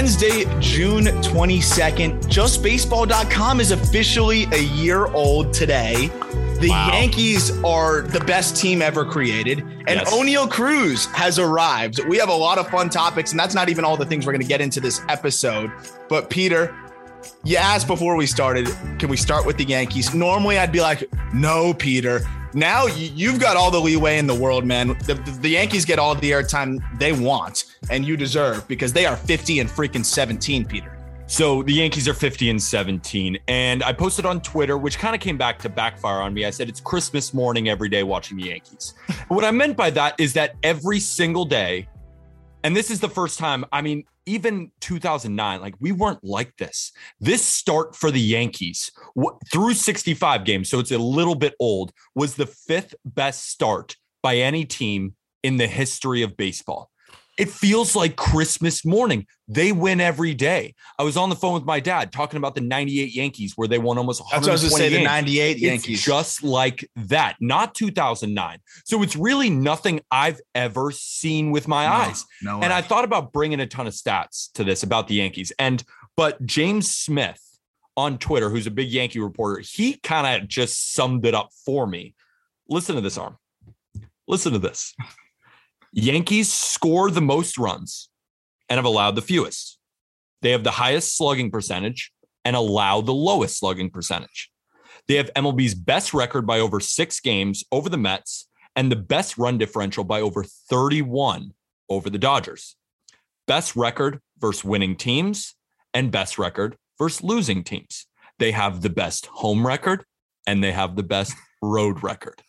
Wednesday, June 22nd. JustBaseball.com is officially a year old today. The Wow. Yankees are the best team ever created, and Yes. Oneil Cruz has arrived. We have a lot of fun topics, and that's not even all the things we're going to get into this episode. But, Peter, you asked before we started, can we start with the Yankees? Normally, I'd be like, no, Peter. Now you- you've got all the leeway in the world, man. The, the Yankees get all the airtime they want and you deserve because they are 50 and freaking 17, Peter. So the Yankees are 50 and 17. And I posted on Twitter, which kind of came back to backfire on me. I said it's Christmas morning every day watching the Yankees. what I meant by that is that every single day, and this is the first time, I mean, even 2009, like we weren't like this. This start for the Yankees wh- through 65 games, so it's a little bit old, was the fifth best start by any team in the history of baseball. It feels like Christmas morning. They win every day. I was on the phone with my dad talking about the 98 Yankees where they won almost That's what I was going to 120 say. The games. 98 It's Yankees. just like that, not 2009. So it's really nothing I've ever seen with my No, eyes. No, And way. I thought about bringing a ton of stats to this about the Yankees. And but James Smith on Twitter, who's a big Yankee reporter, he kind of just summed it up for me. Listen to this, Aram. Listen to this. Yankees score the most runs and have allowed the fewest. They have the highest slugging percentage and allow the lowest slugging percentage. They have MLB's best record by over six games over the Mets and the best run differential by over 31 over the Dodgers. Best record versus winning teams and best record versus losing teams. They have the best home record and they have the best road record.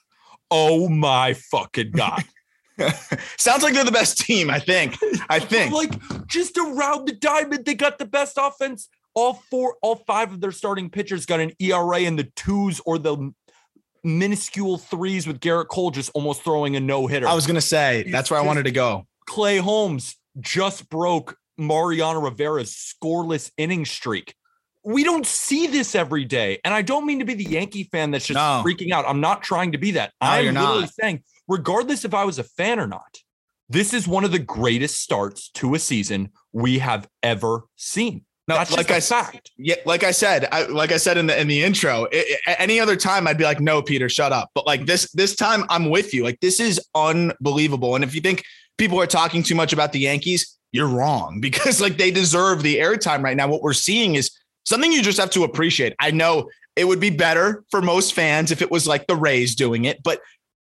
Oh my fucking God. Sounds like they're the best team, I think. I think. like just around the diamond, they got the best offense. All four, all five of their starting pitchers got an ERA in the twos or the minuscule threes with Gerrit Cole just almost throwing a no hitter. I was going to say, that's where I wanted to go. Clay Holmes just broke Mariano Rivera's scoreless inning streak. We don't see this every day. And I don't mean to be the Yankee fan that's just No. freaking out. I'm not trying to be that. No, I'm literally not. saying, regardless if I was a fan or not, this is one of the greatest starts to a season we have ever seen. No, That's like just I a s- fact. Yeah, like I said, I, like I said in the in the intro, i i- any other time I'd be like, "No, Peter, shut up." But like this this time, I'm with you. Like this is unbelievable. And if you think people are talking too much about the Yankees, you're wrong because like they deserve the airtime right now. What we're seeing is something you just have to appreciate. I know it would be better for most fans if it was like the Rays doing it, but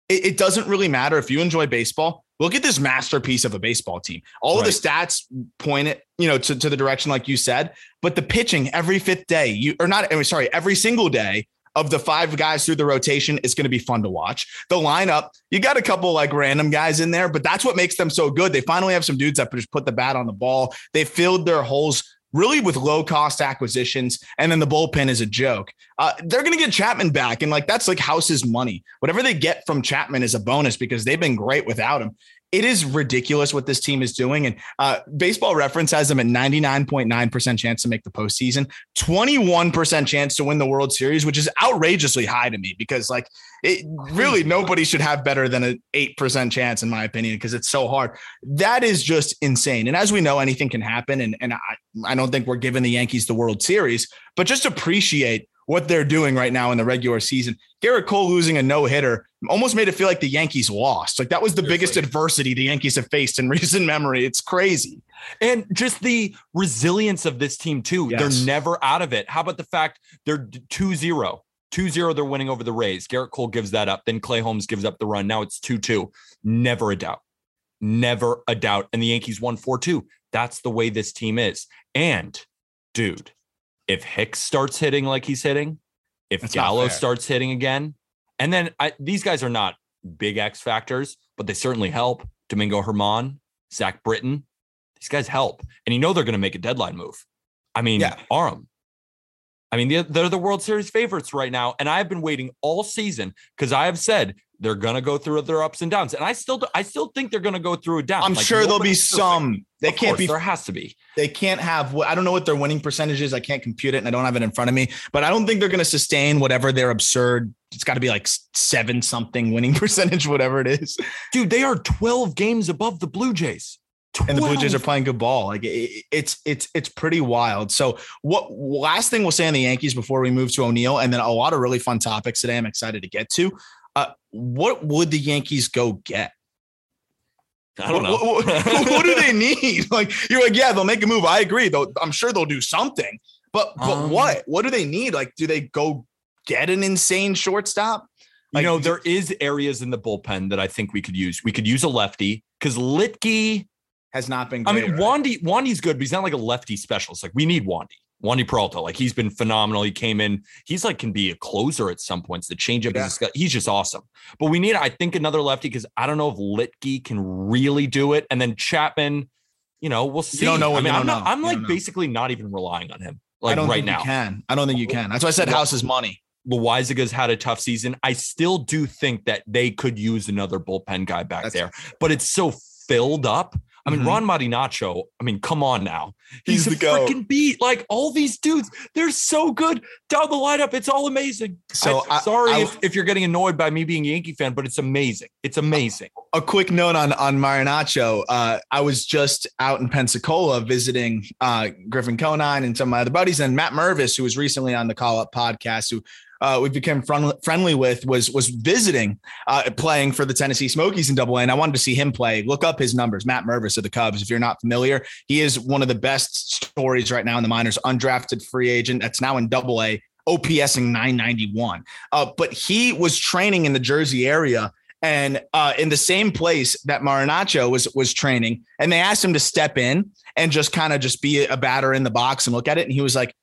it, it doesn't really matter if you enjoy baseball. Look at this masterpiece of a baseball team. All of the stats point it, you know, to, to the direction like you said, but the pitching every fifth day, you or not, I mean, sorry, every single day of the five guys through the rotation is going to be fun to watch. The lineup, you got a couple like random guys in there, but that's what makes them so good. They finally have some dudes that just put the bat on the ball. They filled their holes really with low cost acquisitions, and then the bullpen is a joke. Uh, they're going to get Chapman back, and like that's like House's money. Whatever they get from Chapman is a bonus because they've been great without him. It is ridiculous what this team is doing, and uh, Baseball Reference has them at ninety nine point nine percent chance to make the postseason, twenty one percent chance to win the World Series, which is outrageously high to me because like it really nobody should have better than an eight percent chance in my opinion because it's so hard. That is just insane, and as we know, anything can happen, and and I I don't think we're giving the Yankees the World Series, but just appreciate what they're doing right now in the regular season. Gerrit Cole losing a no hitter almost made it feel like the Yankees lost. Like that was the biggest adversity the Yankees have faced in recent memory. It's crazy. And just the resilience of this team, too. Yes. They're never out of it. How about the fact they're 2 0 2-0, they're winning over the Rays. Gerrit Cole gives that up. Then Clay Holmes gives up the run. Now it's 2-2. Never a doubt. Never a doubt. And the Yankees won 4-2. That's the way this team is. And dude, if Hicks starts hitting like he's hitting, if That's Gallo starts hitting again, and then I, these guys are not big X factors, but they certainly help. Domingo Germán, Zach Britton, these guys help. And you know they're going to make a deadline move. I mean, Yeah. Aram. I mean, they're, they're the World Series favorites right now. And I've been waiting all season because I have said they're going to go through their ups and downs. And I still, I still think they're going to go through a down. I'm Like, sure there'll be perfect. some. They Of can't course, be. There has to be. They can't have. I don't know what their winning percentage is. I can't compute it, and I don't have it in front of me. But I don't think they're going to sustain whatever their absurd. It's got to be like seven something winning percentage, whatever it is. Dude, they are 12 games above the Blue Jays. and the Blue Jays are playing good ball. Like it, it's it's it's pretty wild. So what last thing we'll say on the Yankees before we move to Oneil, and then a lot of really fun topics today. I'm excited to get to. Uh, what would the Yankees go get? I don't know. What, what- what do they need? Like you're like, yeah, they'll make a move. I agree. Though I'm sure they'll do something. But but Um, what? What do they need? Like, do they go get an insane shortstop? you know, there is areas in the bullpen that I think we could use. We could use a lefty because Litke, Has not been. I mean, right? Wandy, Wandy's good, but he's not like a lefty specialist. Like we need Wandy. Wandy Peralta, like he's been phenomenal. He came in, he's like can be a closer at some points. The changeup Yeah. is he's just awesome. But we need, I think, another lefty because I don't know if Litke can really do it. And then Chapman, you know, we'll see. You don't know I mean, you I'm, don't not, know. I'm like don't know. basically not even relying on him. I Like don't right think now. you can. I don't think you can. That's why I said Well- house is money. Loaisiga's had a tough season. I still do think that they could use another bullpen guy back That's- there, but it's so filled up. I mean, Mhm. Ron Marinaccio, I mean, come on now. He's He's, the a freaking beat. Like all these dudes, they're so good down the lineup. It's all amazing. So I, sorry I- if, if you're getting annoyed by me being a Yankee fan, but it's amazing. It's amazing. a quick note on on Marinaccio. Uh, I was just out in Pensacola visiting uh, Griffin Conine and some of my other buddies, and Matt Mervis, who was recently on the Call Up podcast, who uh, we became friendly, friendly with, was was visiting, uh, playing for the Tennessee Smokies in Double A, and I wanted to see him play. Look up his numbers, Matt Mervis of the Cubs. If you're not familiar, he is one of the best stories right now in the minors. Undrafted free agent that's now in Double A. OPSing 991. Uh, but he was training in the Jersey area and uh, in the same place that Marinaccio was was training, and they asked him to step in and just kind of just be a batter in the box and look at it, and he was like,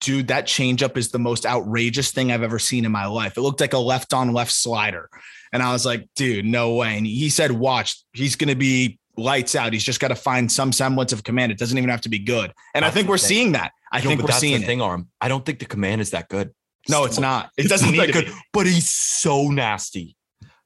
"Dude, that changeup is the most outrageous thing I've ever seen in my life. It looked like a left on left slider," and I was like, "Dude, no way." And he said, "Watch, he's going to be lights out. He's just got to find some semblance of command. It doesn't even have to be good." And I think we're thing. seeing that. I think we're that's seeing the it. thing, Aram. I don't think the command is that good. No, it's not. It doesn't need good, be. but he's so nasty.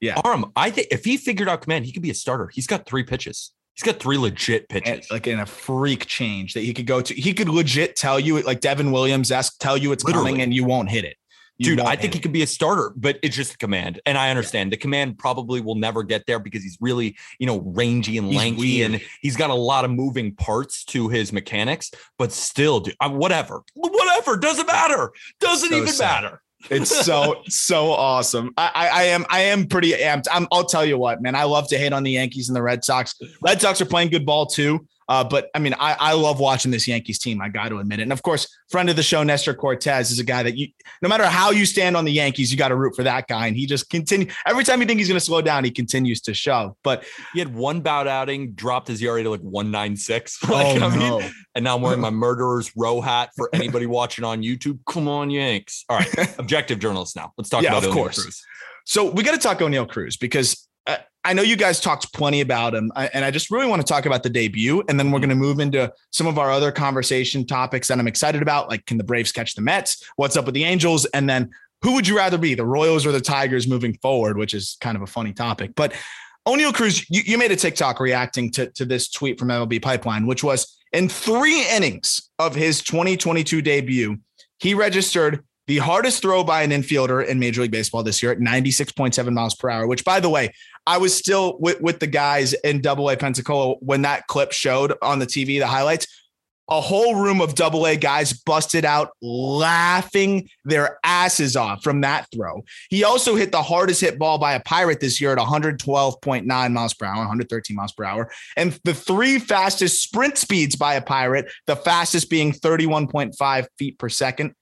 Yeah. Aram, I think if he figured out command, he could be a starter. He's got three pitches. He's got three legit pitches. like in a freak change that he could go to. He could legit tell you, like Devin Williams esque, tell you it's Literally. coming and you won't hit it. You Dude, I think he it. could be a starter, but it's just the command. And I understand the command probably will never get there because he's really, you know, rangy and He's lanky weird. and he's got a lot of moving parts to his mechanics. But still, dude, uh, whatever, whatever, doesn't matter. Doesn't So even sad. matter. It's so so awesome. I, I I am I am pretty amped. I'm, I'll tell you what, man. I love to hate on the Yankees and the Red Sox. Red Sox are playing good ball too. Uh, but I mean, I, I love watching this Yankees team. I got to admit it. And of course, friend of the show, Nestor Cortes, is a guy that you, no matter how you stand on the Yankees, you got to root for that guy. And he just continue every time you think he's going to slow down, he continues to shove. But He had one bout outing, dropped his ERA to like 196. like, oh I mean, no, and now I'm wearing my murderer's row hat for anybody watching on YouTube. Come on, Yanks. All right. Objective journalist now. Let's talk Yeah, about of Oneil course. Cruz. So we got to talk Oneil Cruz because I know you guys talked plenty about him, and I just really want to talk about the debut, and then we're going to move into some of our other conversation topics that I'm excited about, like can the Braves catch the Mets? What's up with the Angels? And then who would you rather be, the Royals or the Tigers, moving forward? Which is kind of a funny topic, but. Oneil Cruz, you, you made a TikTok reacting to, to this tweet from MLB Pipeline, which was in three innings of his 2022 debut, he registered the hardest throw by an infielder in Major League Baseball this year at 96.7 miles per hour, which, by the way, I was still with, with the guys in Double A Pensacola when that clip showed on the TV, the highlights. A whole room of Double A guys busted out laughing their asses off from that throw. He also hit the hardest hit ball by a Pirate this year at 112.9 miles per hour, 113 miles per hour, and the three fastest sprint speeds by a Pirate, the fastest being 31.5 feet per second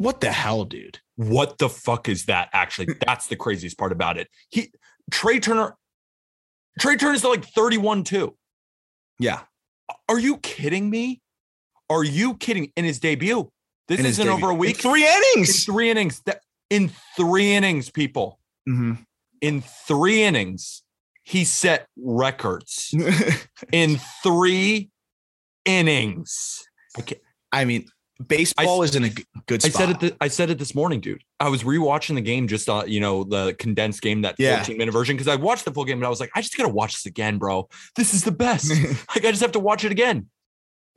What the hell, dude? What the fuck is that? Actually, that's the craziest part about it. He Trea Turner, Trea Turner's like 31 too. Yeah. Are you kidding me? Are you kidding? In his debut, this In isn't over a In week. three In innings. three innings. That, in three innings, people. Mhm. In three innings, he set records. In three innings. I I mean, baseball is in a good spot. I said it. Th- I said it this morning, dude. I was rewatching the game, just uh, you know, the condensed game, that Yeah. 14 minute version, because I watched the full game and I was like, I just gotta watch this again, bro. This is the best. like, I just have to watch it again.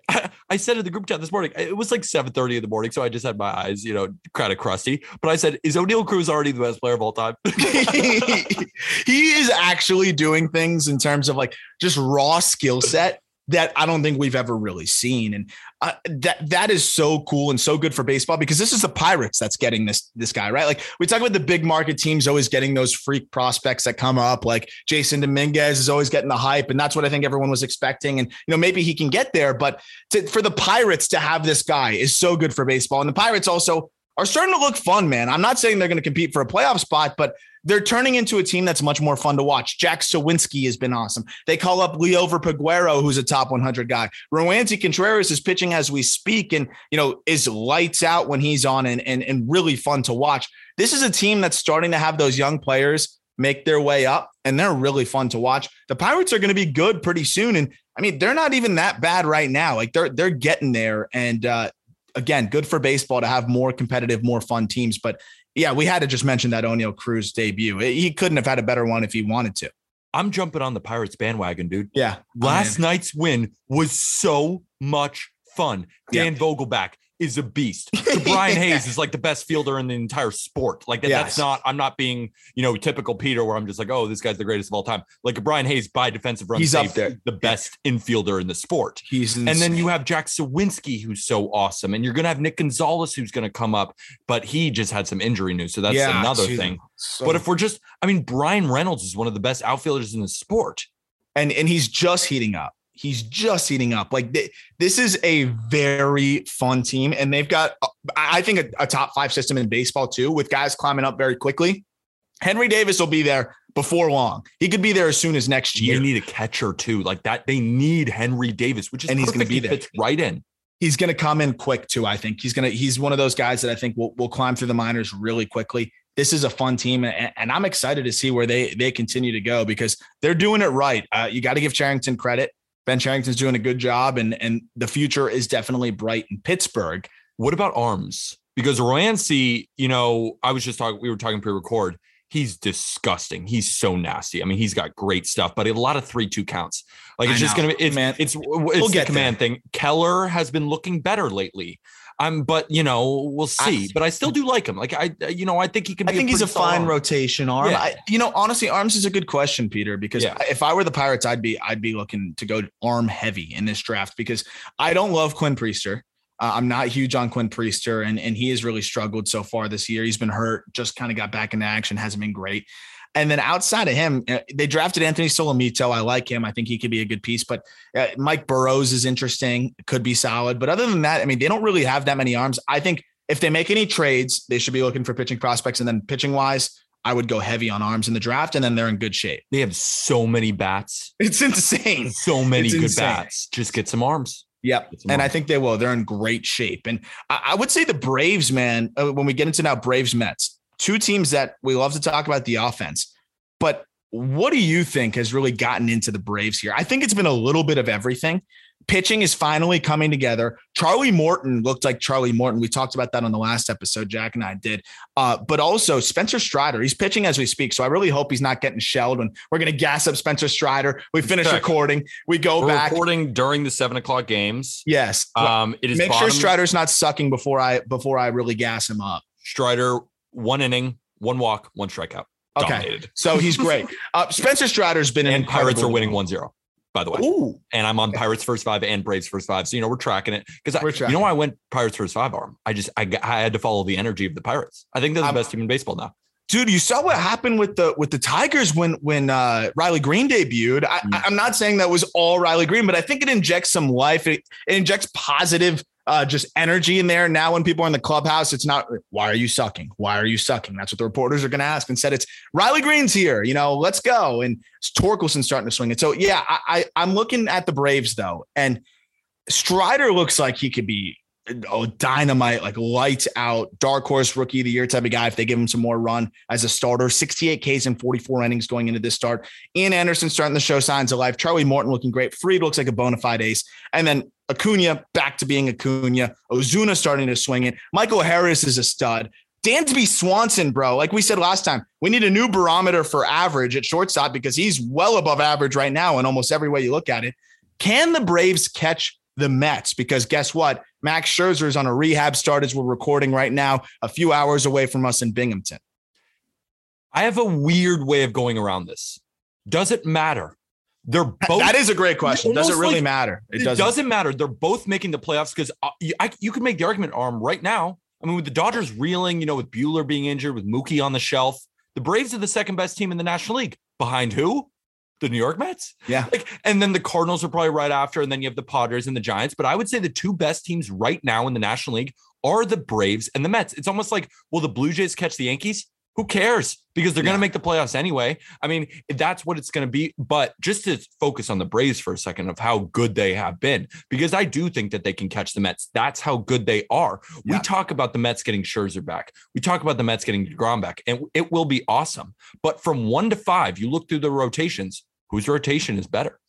I, I said in the group chat this morning, it was like 7:30 in the morning, so I just had my eyes, you know, kind of crusty. But I said, is Oneil Cruz already the best player of all time? he is actually doing things in terms of like just raw skill set that I don't think we've ever really seen, and uh, that that is so cool and so good for baseball because this is the Pirates that's getting this this guy right. Like we talk about the big market teams always getting those freak prospects that come up, like Jasson Dominguez is always getting the hype, and that's what I think everyone was expecting. And you know maybe he can get there, but to, for the Pirates to have this guy is so good for baseball, and the Pirates also are starting to look fun, man. I'm not saying they're going to compete for a playoff spot, but they're turning into a team that's much more fun to watch. Jack Suwinski has been awesome. They call up Liover Peguero, who's a top 100 guy. Roansy Contreras is pitching as we speak and, you know, is lights out when he's on and, and, and really fun to watch. This is a team that's starting to have those young players make their way up and they're really fun to watch. The Pirates are going to be good pretty soon. And I mean, they're not even that bad right now. Like they're, they're getting there. And, uh, again, good for baseball to have more competitive, more fun teams. But yeah, we had to just mention that Oneil Cruz debut. He couldn't have had a better one if he wanted to. I'm jumping on the Pirates bandwagon, dude. Yeah. Last night's win was so much fun. Yeah. Dan Vogelbach is a beast. So Ke'Bryan Hayes is like the best fielder in the entire sport. Like that, Yes. that's not. I'm not being you know typical Peter where I'm just like, oh, this guy's the greatest of all time. Like Ke'Bryan Hayes by defensive run, He's up there. the best infielder in the sport. He's And then you have Jack Suwinski, who's so awesome, and you're gonna have Nick Gonzalez, who's gonna come up, but he just had some injury news, so that's Yeah, another geez. thing. So- But if we're just, I mean, Bryan Reynolds is one of the best outfielders in the sport. and and he's just heating up. He's just heating up. Like th- this is a very fun team, and they've got, uh, I think, a, a top five system in baseball too, with guys climbing up very quickly. Henry Davis will be there before long. He could be there as soon as next year. They need a catcher too, like that. They need Henry Davis, which is And he's gonna be He there. fits right in. he's going to come in quick too. I think he's going to. He's one of those guys that I think will will climb through the minors really quickly. This is a fun team, and, and I'm excited to see where they they continue to go because they're doing it right. Uh, you got to give Cherington credit. Ben Cherington's doing a good job, and and the future is definitely bright in Pittsburgh. What about arms? Because Roansy, you know, I was just talking. We were talking pre-record. He's disgusting. He's so nasty. I mean, he's got great stuff, but a lot of three-two counts. Like it's I just know, gonna be. It's man. it's it's the get command thing. Keller has been looking better lately. Um, but you know, we'll see. I- but I still do like him. Like I, you know, I think he can. I think he's a fine arm. rotation arm. Yeah. I, you know, honestly, arms is a good question, Peter, because Yeah. if I were the Pirates, I'd be I'd be looking to go arm heavy in this draft because I don't love Quinn Priester. Uh, I'm not huge on Quinn Priester, and and he has really struggled so far this year. He's been hurt, just kind of got back into action, hasn't been great. And then outside of him, uh, they drafted Anthony Solometo. I like him. I think he could be a good piece. But uh, Mike Burrows is interesting, could be solid. But other than that, I mean, they don't really have that many arms. I think if they make any trades, they should be looking for pitching prospects. And then pitching wise, I would go heavy on arms in the draft, and then they're in good shape. They have so many bats. It's insane. So many It's good insane. bats. Just get some arms. Yep. Some And I think they will. They're in great shape. And I, I would say the Braves, man, uh, when we get into now Braves Mets, two teams that we love to talk about the offense. But what do you think has really gotten into the Braves here? I think it's been a little bit of everything. Pitching is finally coming together. Charlie Morton looked like Charlie Morton. We talked about that on the last episode, Jack and I did. Uh, but also Spencer Strider, he's pitching as we speak. So I really hope he's not getting shelled when we're going to gas up Spencer Strider. We finish Correct. recording, we go We're back. recording during the seven o'clock games. Yes. Um, it is Make sure Strider's not sucking before I before I really gas him up. Strider, one inning, one walk, one strikeout. Okay. Dominated. So he's great. Uh, Spencer Strider's been an And Pirates are winning 1-0, by the way. Ooh, And I'm on Pirates first five and Braves first five. So, you know, we're tracking it. Because you know why I went Pirates first five Aram? I just, I, I had to follow the energy of the Pirates. I think they're the I'm- best team in baseball now. dude, you saw what happened with the with the Tigers when when uh, Riley Greene debuted. I, Mm. I'm not saying that was all Riley Greene, but I think it injects some life. It, it injects positive uh, just energy in there. Now, when people are in the clubhouse, it's not why are you sucking? Why are you sucking? That's what the reporters are going to ask. Instead, it's Riley Greene's here. You know, let's go. And Torkelson starting to swing it. So yeah, I, I I'm looking at the Braves though, and Strider looks like he could be oh, dynamite, like lights out, dark horse rookie of the year type of guy if they give him some more run as a starter. 68 Ks and 44 innings going into this start. Ian Anderson starting to show signs of life. Charlie Morton looking great. Fried looks like a bona fide ace. And then Acuna back to being Acuna. Ozuna starting to swing it. Michael Harris is a stud. Dansby Swanson, bro, like we said last time, we need a new barometer for average at shortstop because he's well above average right now in almost every way you look at it. Can the Braves catch the Mets because guess what? Max Scherzer is on a rehab start as we're recording right now, a few hours away from us in Binghamton. I have a weird way of going around this. Does it matter? They're both. That is a great question. Does it really like, matter? It doesn't. doesn't matter. They're both making the playoffs because uh, you, you could make the argument Aram right now. I mean, with the Dodgers reeling, you know, with Buehler being injured, with Mookie on the shelf, the Braves are the second best team in the National League. Behind who? The New York Mets. Yeah. Like, and then the Cardinals are probably right after, and then you have the Padres and the Giants. But I would say the two best teams right now in the National League are the Braves and the Mets. It's almost like, will the Blue Jays catch the Yankees? Who cares? Because they're yeah. going to make the playoffs anyway. I mean, that's what it's going to be. But just to focus on the Braves for a second of how good they have been, because I do think that they can catch the Mets. That's how good they are. Yeah. We talk about the Mets getting Scherzer back. We talk about the Mets getting DeGrom back, and it will be awesome. But from one to five, you look through the rotations whose rotation is better?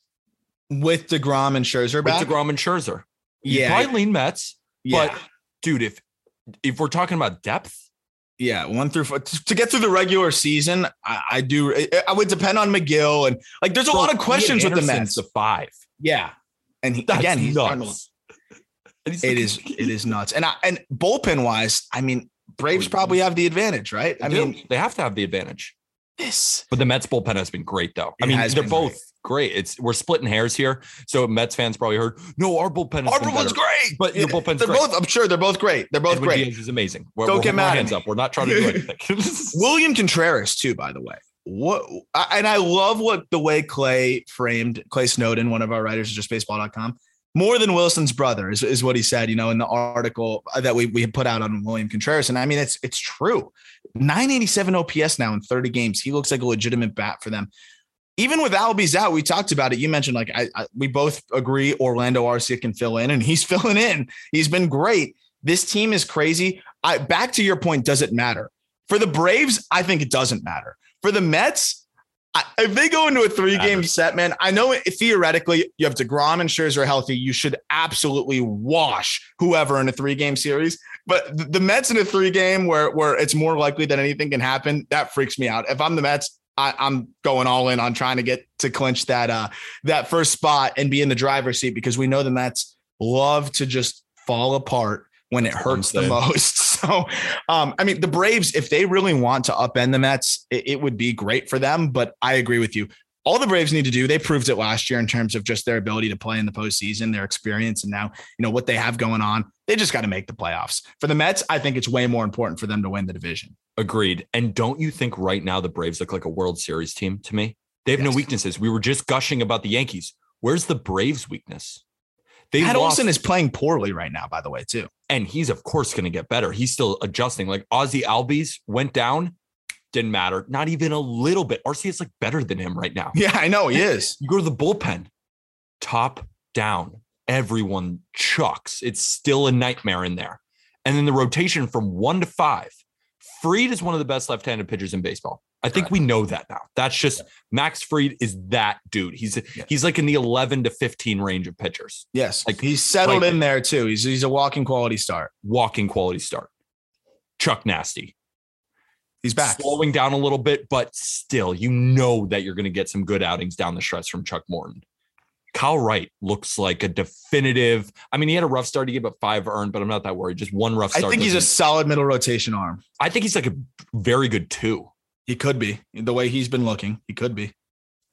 With DeGrom and Scherzer back? With DeGrom and Scherzer. Yeah. Probably lean Mets. Yeah. But dude, if if we're talking about depth, yeah, one through four to get through the regular season, I, I do. I would depend on Megill and like. There's a lot of questions with the Mets. The five, yeah, and he, again, he's nuts. It is it is nuts, and I, and bullpen wise, I mean, Braves probably have the advantage, right? I mean, they have to have the advantage this. But the Mets bullpen has been great, though. It I mean, they're both great. great. It's we're splitting hairs here, so Mets fans probably heard, "No, our bullpen. Our bullpen's better. great." But your bullpen's they're great. both. I'm sure they're both great. They're both Edwin great. Diaz is amazing. We're, Don't we're get mad. Hands up. We're not trying to do anything. William Contreras, too, by the way. What and I love what the way Clay framed Clay Snowden, one of our writers, just baseball.com more than Willson's brother is, is what he said, you know, in the article that we, we put out on William Contreras. And I mean, it's, it's true. 987 OPS now in 30 games. He looks like a legitimate bat for them. Even with Albies out, we talked about it. You mentioned like I, I, we both agree Orlando Arcia can fill in, and he's filling in. He's been great. This team is crazy. I back to your point, does it matter? For the Braves, I think it doesn't matter. For the Mets, if they go into a three game set, man, I know theoretically you have DeGrom and Scherzer healthy. You should absolutely wash whoever in a three game series. But the Mets in a three game where, where it's more likely that anything can happen, that freaks me out. If I'm the Mets, I, am going all in on trying to get to clinch that uh, that first spot and be in the driver's seat because we know the Mets love to just fall apart when it hurts the most. So, um, I mean, the Braves, if they really want to upend the Mets, it, it, would be great for them. But I agree with you. All the Braves need to do, they proved it last year in terms of just their ability to play in the postseason, their experience, and now, you know, what they have going on. They just got to make the playoffs. For the Mets, I think it's way more important for them to win the division. Agreed. And don't you think right now the Braves look like a World Series team to me? They have yes. no weaknesses. We were just gushing about the Yankees. Where's the Braves' weakness? They Matt lost, is playing poorly right now, by the way, too. And he's of course going to get better. He's still adjusting. Like Ozzy Albies went down, didn't matter, not even a little bit. Arcia is like better than him right now. Yeah, I know he is. you go to the bullpen, top down, everyone chucks. It's still a nightmare in there. And then the rotation from one to five. Fried is one of the best left-handed pitchers in baseball. I think we know that now. That's just yeah. Max Fried is that dude. He's yeah. he's like in the 11 to 15 range of pitchers. Yes. Like he's settled like, in there too. He's he's a walking quality start. Walking quality start. Chuck Nasty. He's back. Slowing down a little bit, but still, you know that you're going to get some good outings down the stretch from Chuck Morton. Kyle Wright looks like a definitive. I mean, he had a rough start. He gave up five earned, but I'm not that worried. Just one rough start. I think he's a solid middle rotation arm. I think he's like a very good two. He could be the way he's been looking. He could be.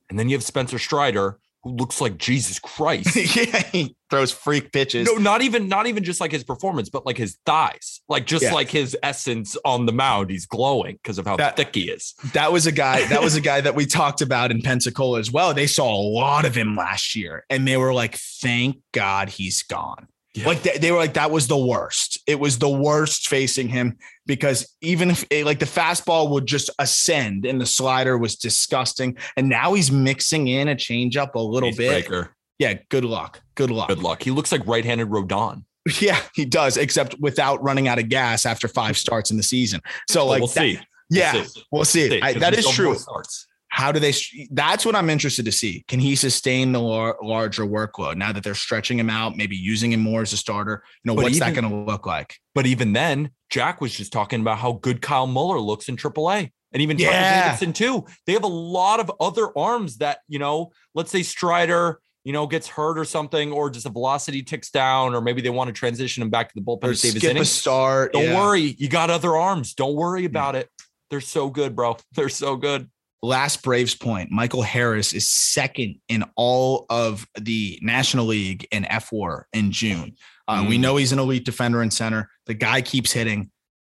And then you have Spencer Strider, who looks like Jesus Christ. yeah, he throws freak pitches. No, not even not even just like his performance, but like his thighs, like just yeah. like his essence on the mound. He's glowing because of how that, thick he is. That was a guy. That was a guy that we talked about in Pensacola as well. They saw a lot of him last year, and they were like, "Thank God he's gone." Yeah. Like they, they were like that was the worst. It was the worst facing him because even if eh, like the fastball would just ascend and the slider was disgusting, and now he's mixing in a changeup a little bit. breaker. Yeah, good luck. Good luck. Good luck. He looks like right-handed Rodon. Yeah, he does, except without running out of gas after five starts in the season. So Well, like we'll that- see. Yeah, We'll see. we'll see. See, I, that is still have more true. starts. How do they? That's what I'm interested to see. Can he sustain the lar- larger workload now that they're stretching him out, maybe using him more as a starter? You know, But what's that going to look like? But even then, Jack was just talking about how good Kyle Muller looks in AAA. And even Tucker Yeah. Davidson, too. They have a lot of other arms that, you know, let's say Strider, you know, gets hurt or something, or just a velocity ticks down, or maybe they want to transition him back to the bullpen Or to save his skip a start? Don't yeah. worry. You got other arms. Don't worry about mm. it. They're so good, bro. They're so good. Last Braves point: Michael Harris is second in all of the National League in fWAR in June. Uh, We Mm. know he's an elite defender and center. The guy keeps hitting.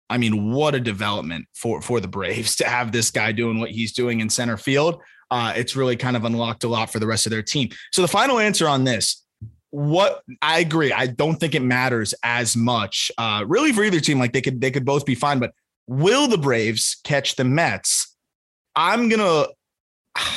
I mean, what a development for for the Braves to have this guy doing what he's doing in center field. Uh, it's really kind of unlocked a lot for the rest of their team. So the final answer on this, what I agree, I don't think it matters as much, uh, really for either team. Like they could they could both be fine, but will the Braves catch the Mets? I'm gonna.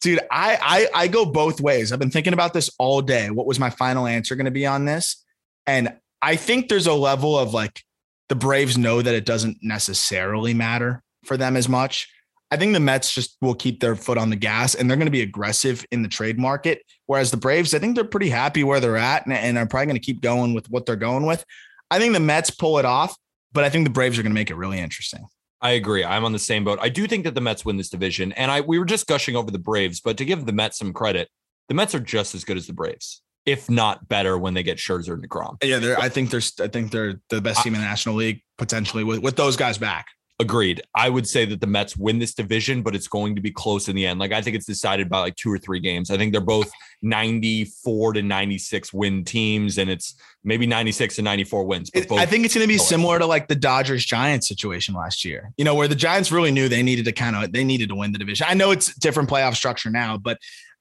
Dude, I, I I go both ways. I've been thinking about this all day. What was my final answer going to be on this? And I think there's a level of like the Braves know that it doesn't necessarily matter for them as much. I think the Mets just will keep their foot on the gas and they're going to be aggressive in the trade market. Whereas the Braves, I think they're pretty happy where they're at and, and are probably going to keep going with what they're going with. I think the Mets pull it off, but I think the Braves are going to make it really interesting. I agree. I'm on the same boat. I do think that the Mets win this division. And I we were just gushing over the Braves, but to give the Mets some credit, the Mets are just as good as the Braves, if not better when they get Scherzer and DeGrom. Yeah, they're, I think they're I think they're the best team in the National League potentially with, with those guys back. Agreed. I would say that the Mets win this division, but it's going to be close in the end. Like I think it's decided by like two or three games. I think they're both 94 to 96 win teams, and it's maybe 96 to 94 wins. But It- both, I think it's going to be similar to like the Dodgers Giants situation last year. You know, where the Giants really knew they needed to kind of they needed to win the division. I know it's different playoff structure now, but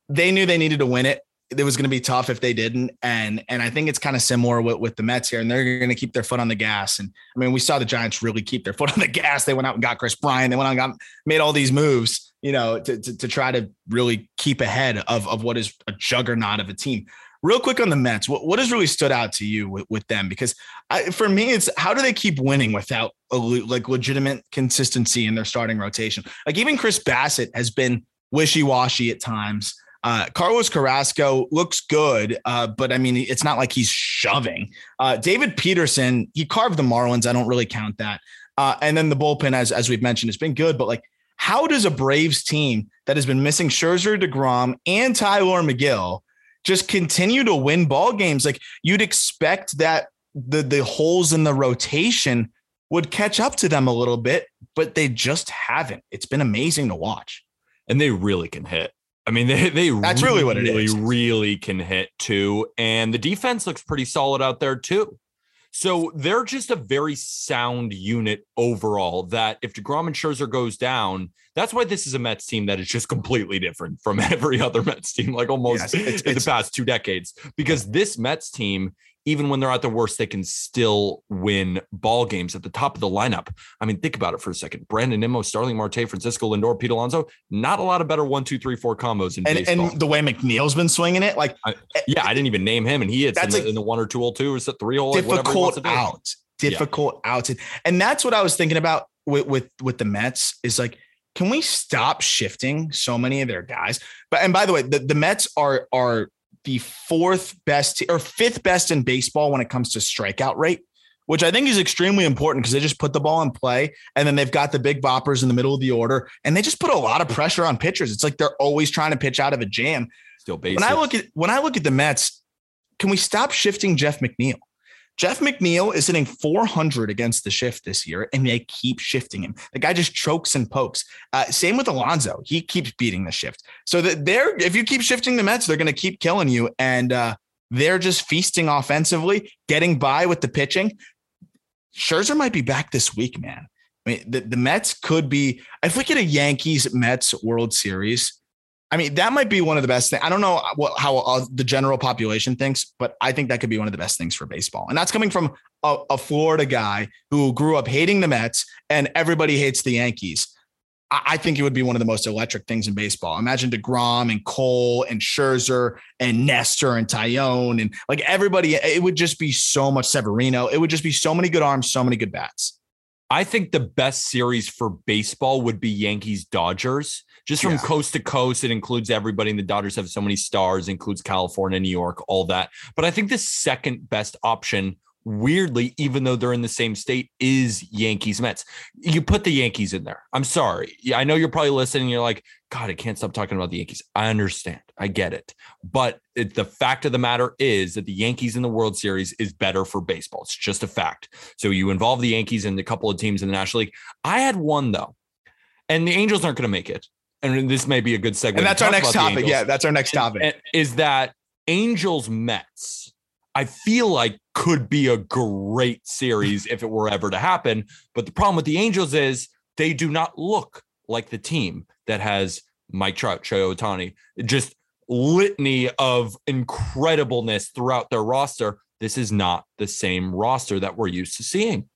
they knew they needed to win it. It was going to be tough if they didn't, and and I think it's kind of similar with, with the Mets here, and they're going to keep their foot on the gas. And I mean, we saw the Giants really keep their foot on the gas. They went out and got Kris Bryant. They went out and got made all these moves, you know, to to, to try to really keep ahead of of what is a juggernaut of a team. Real quick on the Mets, what, what has really stood out to you with, with them? Because I, for me, it's how do they keep winning without a, like legitimate consistency in their starting rotation? Like even Chris Bassitt has been wishy washy at times. Uh, Carlos Carrasco looks good, uh, but I mean, it's not like he's shoving. Uh, David Peterson, he carved the Marlins. I don't really count that. Uh, and then the bullpen, as as we've mentioned, has been good. But like, how does a Braves team that has been missing Scherzer, Degrom, and Tylor Megill just continue to win ball games? Like you'd expect that the the holes in the rotation would catch up to them a little bit, but they just haven't. It's been amazing to watch. and they really can hit. I mean, they they That's really what it really, is. really can hit too. And the defense looks pretty solid out there too. So they're just a very sound unit overall. That if DeGrom and Scherzer goes down, that's why this is a Mets team that is just completely different from every other Mets team, like almost Yes, it's- in the past two decades. Because this Mets team, even when they're at their worst, they can still win ball games at the top of the lineup. I mean, think about it for a second. Brandon Nimmo, Starling Marte, Francisco Lindor, Pete Alonso, not a lot of better one, two, three, four combos in And baseball. and the way McNeil's been swinging it, like eh, eh, yeah, I didn't even name him, and he hits in the, in the one or two hole two or three hole, like whatever he wants difficult do. out, difficult outs, and that's what I was thinking about with with with the Mets is like, can we stop shifting so many of their guys? But and by the way, the, the Mets are are the fourth best or fifth best in baseball when it comes to strikeout rate. Which I think is extremely important because they just put the ball in play and then they've got the big boppers in the middle of the order and they just put a lot of pressure on pitchers. It's like they're always trying to pitch out of a jam Still basic. when I look at when I look at the Mets, can we stop shifting Jeff McNeil? Jeff McNeil is hitting 400 against the shift this year, and they keep shifting him. The guy just chokes and pokes. Uh, same with Alonso; he keeps beating the shift. So that they're if you keep shifting the Mets, they're going to keep killing you, and uh, they're just feasting offensively, getting by with the pitching. Scherzer might be back this week, man. I mean, the, the Mets could be if we get a Yankees Mets World Series. I mean, that might be one of the best things. I don't know what, how uh, the general population thinks, but I think that could be one of the best things for baseball. And that's coming from a, a Florida guy who grew up hating the Mets and everybody hates the Yankees. I, I think it would be one of the most electric things in baseball. Imagine DeGrom and Cole and Scherzer and Nestor and Taillon and like everybody. It would just be so much Severino. It would just be so many good arms, so many good bats. I think the best series for baseball would be Yankees Dodgers just from yeah. coast to coast. It includes everybody. And the Dodgers have so many stars, includes California, New York, all that. But I think the second best option weirdly, even though they're in the same state, is Yankees Mets. You put the Yankees in there. I'm sorry. I know you're probably listening. You're like, God, I can't stop talking about the Yankees. I understand. I get it. But it, the fact of the matter is that the Yankees in the World Series is better for baseball. It's just a fact. So you involve the Yankees and a couple of teams in the National League. I had one though, and the Angels aren't going to make it and this may be a good segment. And that's our next topic. Yeah, that's our next topic. And, and is that Angels Mets? I feel like could be a great series if it were ever to happen. But the problem with the Angels is they do not look like the team that has Mike Trout, Shohei Ohtani, just litany of incredibleness throughout their roster. This is not the same roster that we're used to seeing.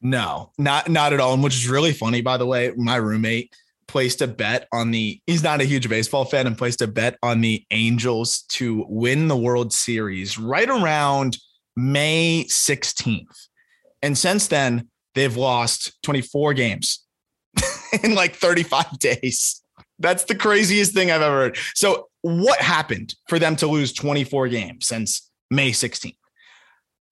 No, not not at all. And which is really funny, by the way. My roommate placed a bet on the he's not a huge baseball fan and placed a bet on the Angels to win the World Series right around May 16th. And since then, they've lost 24 games in like 35 days. That's the craziest thing I've ever heard. So, what happened for them to lose 24 games since May 16th?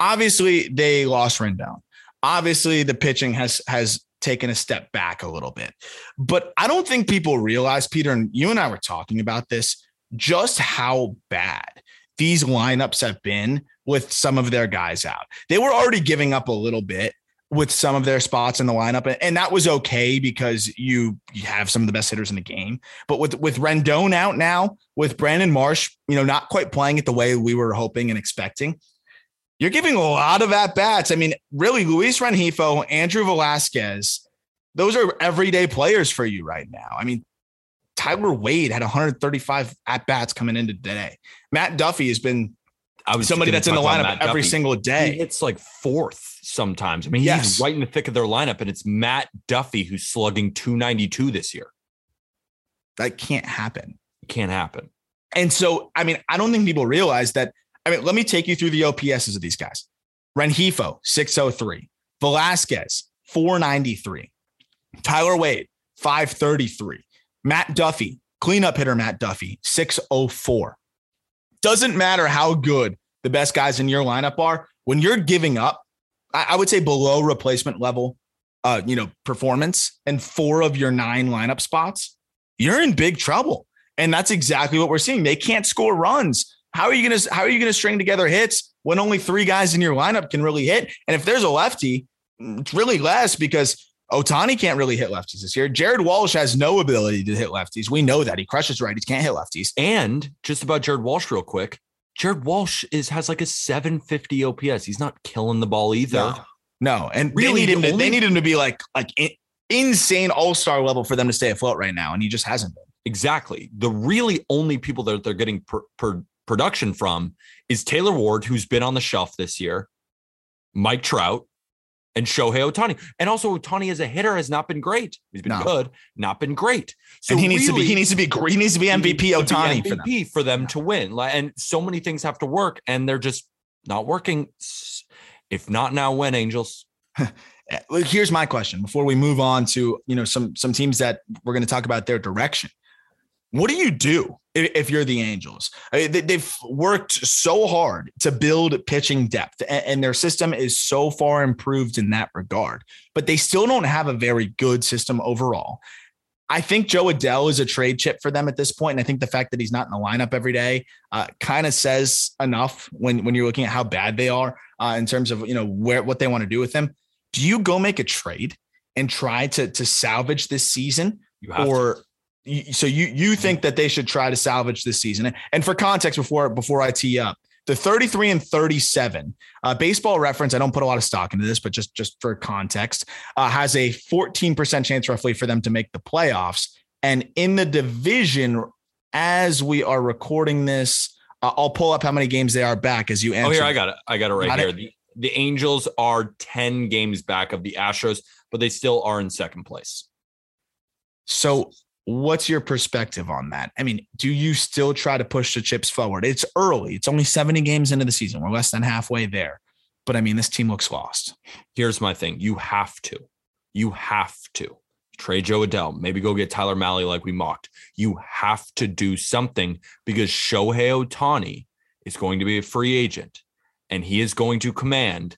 Obviously, they lost Rendon. Obviously, the pitching has has taken a step back a little bit. But I don't think people realize, Peter, and you and I were talking about this, just how bad these lineups have been with some of their guys out. They were already giving up a little bit with some of their spots in the lineup, and that was okay because you you have some of the best hitters in the game. But with with Rendon out now, with Brandon Marsh, you know, not quite playing it the way we were hoping and expecting, you're giving a lot of at bats. I mean, really, Luis Rengifo, Andrew Velazquez, those are everyday players for you right now. I mean, Tyler Wade had 135 at bats coming into today. Matt Duffy has been I was somebody that's in the lineup every Duffy. single day. He hits like fourth sometimes. I mean, yes. he's right in the thick of their lineup, and it's Matt Duffy who's slugging 292 this year. That can't happen. It can't happen. And so, I mean, I don't think people realize that I mean, let me take you through the OPSs of these guys. Rengifo, 603. Velazquez, 493. Tyler Wade, 533. Matt Duffy, cleanup hitter Matt Duffy, 604. Doesn't matter how good the best guys in your lineup are, when you're giving up, I, would say below replacement level, uh, you know, performance and four of your nine lineup spots, you're in big trouble. And that's exactly what we're seeing. They can't score runs. How are you gonna how are you gonna string together hits when only three guys in your lineup can really hit? And if there's a lefty, it's really less because Ohtani can't really hit lefties this year. Jared Walsh has no ability to hit lefties. We know that he crushes righties, can't hit lefties. And just about Jared Walsh, real quick. Jared Walsh is has like a 750 OPS. He's not killing the ball either. No, no. and really, they need him. To, they need him to be like like insane all star level for them to stay afloat right now, and he just hasn't been. Exactly. The really only people that they're getting per, per production from is Taylor Ward, who's been on the shelf this year, Mike Trout, and Shohei Ohtani. And also Ohtani as a hitter has not been great. He's been no. good, not been great. So and he needs to be he needs to be he needs to be MVP Ohtani MVP for them. for them to win. And so many things have to work and they're just not working. If not now, when Angels? Here's my question before we move on to you know some some teams that we're going to talk about their direction. What do you do if you're the Angels? They've worked so hard to build pitching depth, and their system is so far improved in that regard, but they still don't have a very good system overall. I think Jo Adell is a trade chip for them at this point, and I think the fact that he's not in the lineup every day uh, kind of says enough when when you're looking at how bad they are uh, in terms of you know where what they want to do with him. Do you go make a trade and try to to salvage this season, or to so you you think that they should try to salvage this season? And for context, before before I tee up, the 33 and 37 uh, baseball reference i don't put a lot of stock into this but just just for context uh, has a 14% chance roughly for them to make the playoffs and in the division as we are recording this, uh, I'll pull up how many games they are back as you answer. Oh, here I got it. I got it right Got here. it? The, the Angels are 10 games back of the Astros, but they still are in second place. So, what's your perspective on that? I mean, do you still try to push the chips forward? It's early. It's only 70 games into the season. We're less than halfway there. But I mean, this team looks lost. Here's my thing. You have to. You have to. Trade Jo Adell. Maybe go get Tyler Mahle like we mocked. You have to do something because Shohei Ohtani is going to be a free agent and he is going to command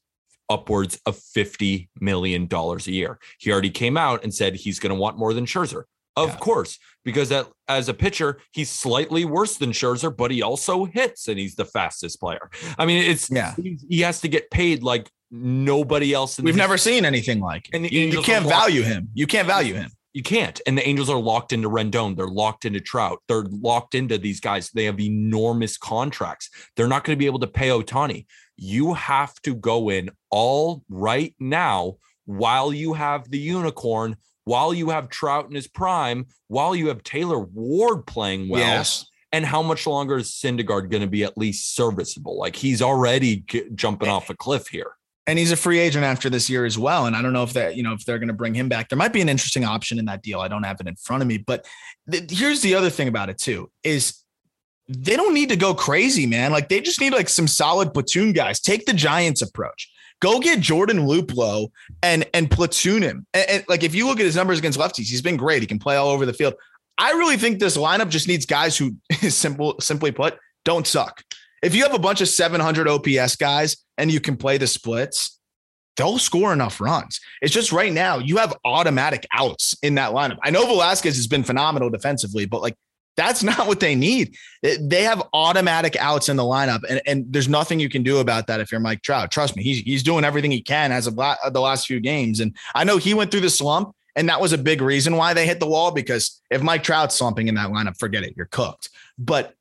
upwards of $50 million a year. He already came out and said he's going to want more than Scherzer. Of Yeah. course, because that, as a pitcher, he's slightly worse than Scherzer, but he also hits and he's the fastest player. I mean, it's Yeah. he- has to get paid like nobody else. In We've never seen anything like it. And You, you can't value him. You can't value him. You can't. And the Angels are locked into Rendon. They're locked into Trout. They're locked into these guys. They have enormous contracts. They're not going to be able to pay Ohtani. You have to go in all right now while you have the unicorn, while you have Trout in his prime, while you have Taylor Ward playing well. yes. And how much longer is Syndergaard going to be at least serviceable? Like he's already g- jumping off a cliff here. And he's a free agent after this year as well. And I don't know if that, you know, if they're going to bring him back. There might be an interesting option in that deal. I don't have it in front of me. But th- here's the other thing about it too is they don't need to go crazy, man. Like they just need like some solid platoon guys. Take the Giants approach. Go get Jordan Luplow and and platoon him. And, and, like if you look at his numbers against lefties, he's been great. He can play all over the field. I really think this lineup just needs guys who simple simply put don't suck. If you have a bunch of 700 OPS guys and you can play the splits, they'll score enough runs. It's just right now you have automatic outs in that lineup. I know Velazquez has been phenomenal defensively, but like that's not what they need. They have automatic outs in the lineup, and, and there's nothing you can do about that if you're Mike Trout. Trust me, he's he's doing everything he can as of la- uh, the last few games. And I know he went through the slump, and that was a big reason why they hit the wall. Because if Mike Trout's slumping in that lineup, forget it, you're cooked. But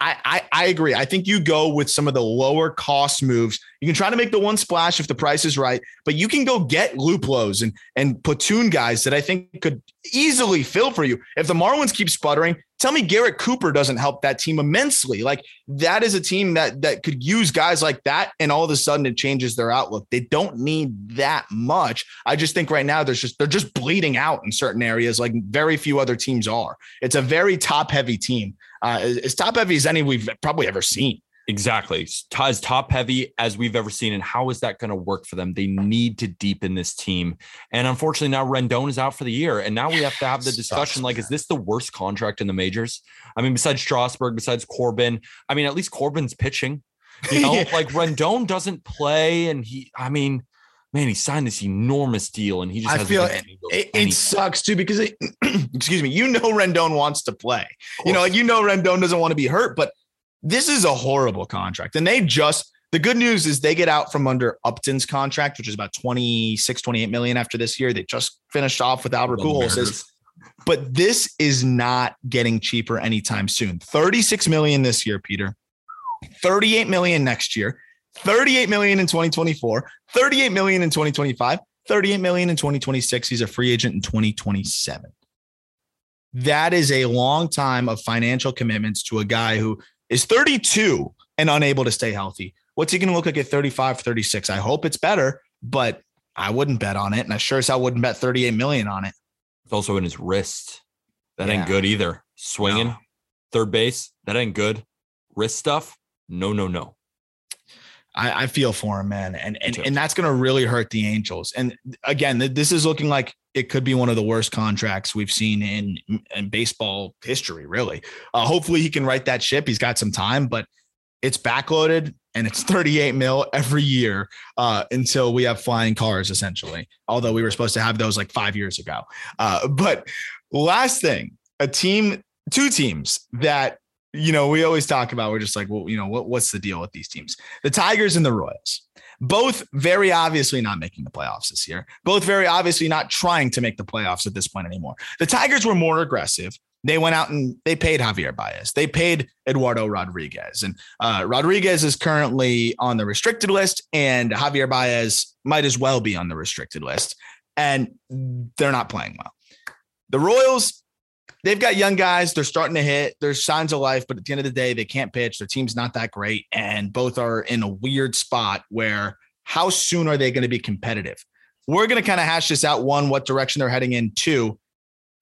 I, I I agree. I think you go with some of the lower cost moves. You can try to make the one splash if the price is right, but you can go get Luplows and and platoon guys that I think could easily fill for you. If the Marlins keep sputtering, tell me Garrett Cooper doesn't help that team immensely. Like that is a team that that could use guys like that, and all of a sudden it changes their outlook. They don't need that much. I just think right now there's just they're just bleeding out in certain areas, like very few other teams are. It's a very top heavy team, uh, as, as top heavy as any we've probably ever seen. Exactly. As top heavy as we've ever seen. And how is that going to work for them? They need to deepen this team. And unfortunately, now Rendon is out for the year. And now we have to have the discussion like, is this the worst contract in the majors? I mean, besides Strasburg, besides Corbin, I mean, at least Corbin's pitching. You know, like Rendon doesn't play. And he, I mean, man, he signed this enormous deal and he just I feel it, it, it sucks too because it, excuse me, you know Rendon wants to play. You know, like you know Rendon doesn't want to be hurt, but this is a horrible contract. And they just the good news is they get out from under Upton's contract, which is about 26, 28 million after this year. They just finished off with Albert Pujols. But this is not getting cheaper anytime soon. 36 million this year, Peter. 38 million next year. 38 million in 2024, 38 million in 2025, 38 million in 2026. He's a free agent in 2027. That is a long time of financial commitments to a guy who is 32 and unable to stay healthy. What's he going to look like at 35, 36? I hope it's better, but I wouldn't bet on it. And I sure as hell wouldn't bet 38 million on it. It's also in his wrist. That Yeah. ain't good either. Swinging, No. third base, that ain't good. Wrist stuff, no, no, no. I, I feel for him, man, and and and that's going to really hurt the Angels. And again, this is looking like it could be one of the worst contracts we've seen in in baseball history. Really, uh, hopefully he can right that ship. He's got some time, but it's backloaded and it's 38 mil every year uh, until we have flying cars, essentially. Although we were supposed to have those like five years ago. Uh, but last thing, a team, two teams that you know, we always talk about, we're just like, well, you know, what, what's the deal with these teams? The Tigers and the Royals, both very obviously not making the playoffs this year, both very obviously not trying to make the playoffs at this point anymore. The Tigers were more aggressive. They went out and they paid Javier Baez. They paid Eduardo Rodriguez. And uh, Rodriguez is currently on the restricted list, and Javier Baez might as well be on the restricted list. And they're not playing well. The Royals, they've got young guys. They're starting to hit. There's signs of life, but at the end of the day, they can't pitch. Their team's not that great, and both are in a weird spot where how soon are they going to be competitive? We're going to kind of hash this out. One, what direction they're heading in. Two,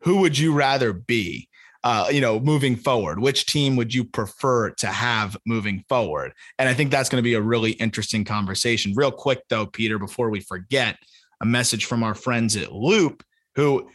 who would you rather be? Uh, you know, moving forward, which team would you prefer to have moving forward? And I think that's going to be a really interesting conversation. Real quick, though, Peter, before we forget, a message from our friends at Loupe, who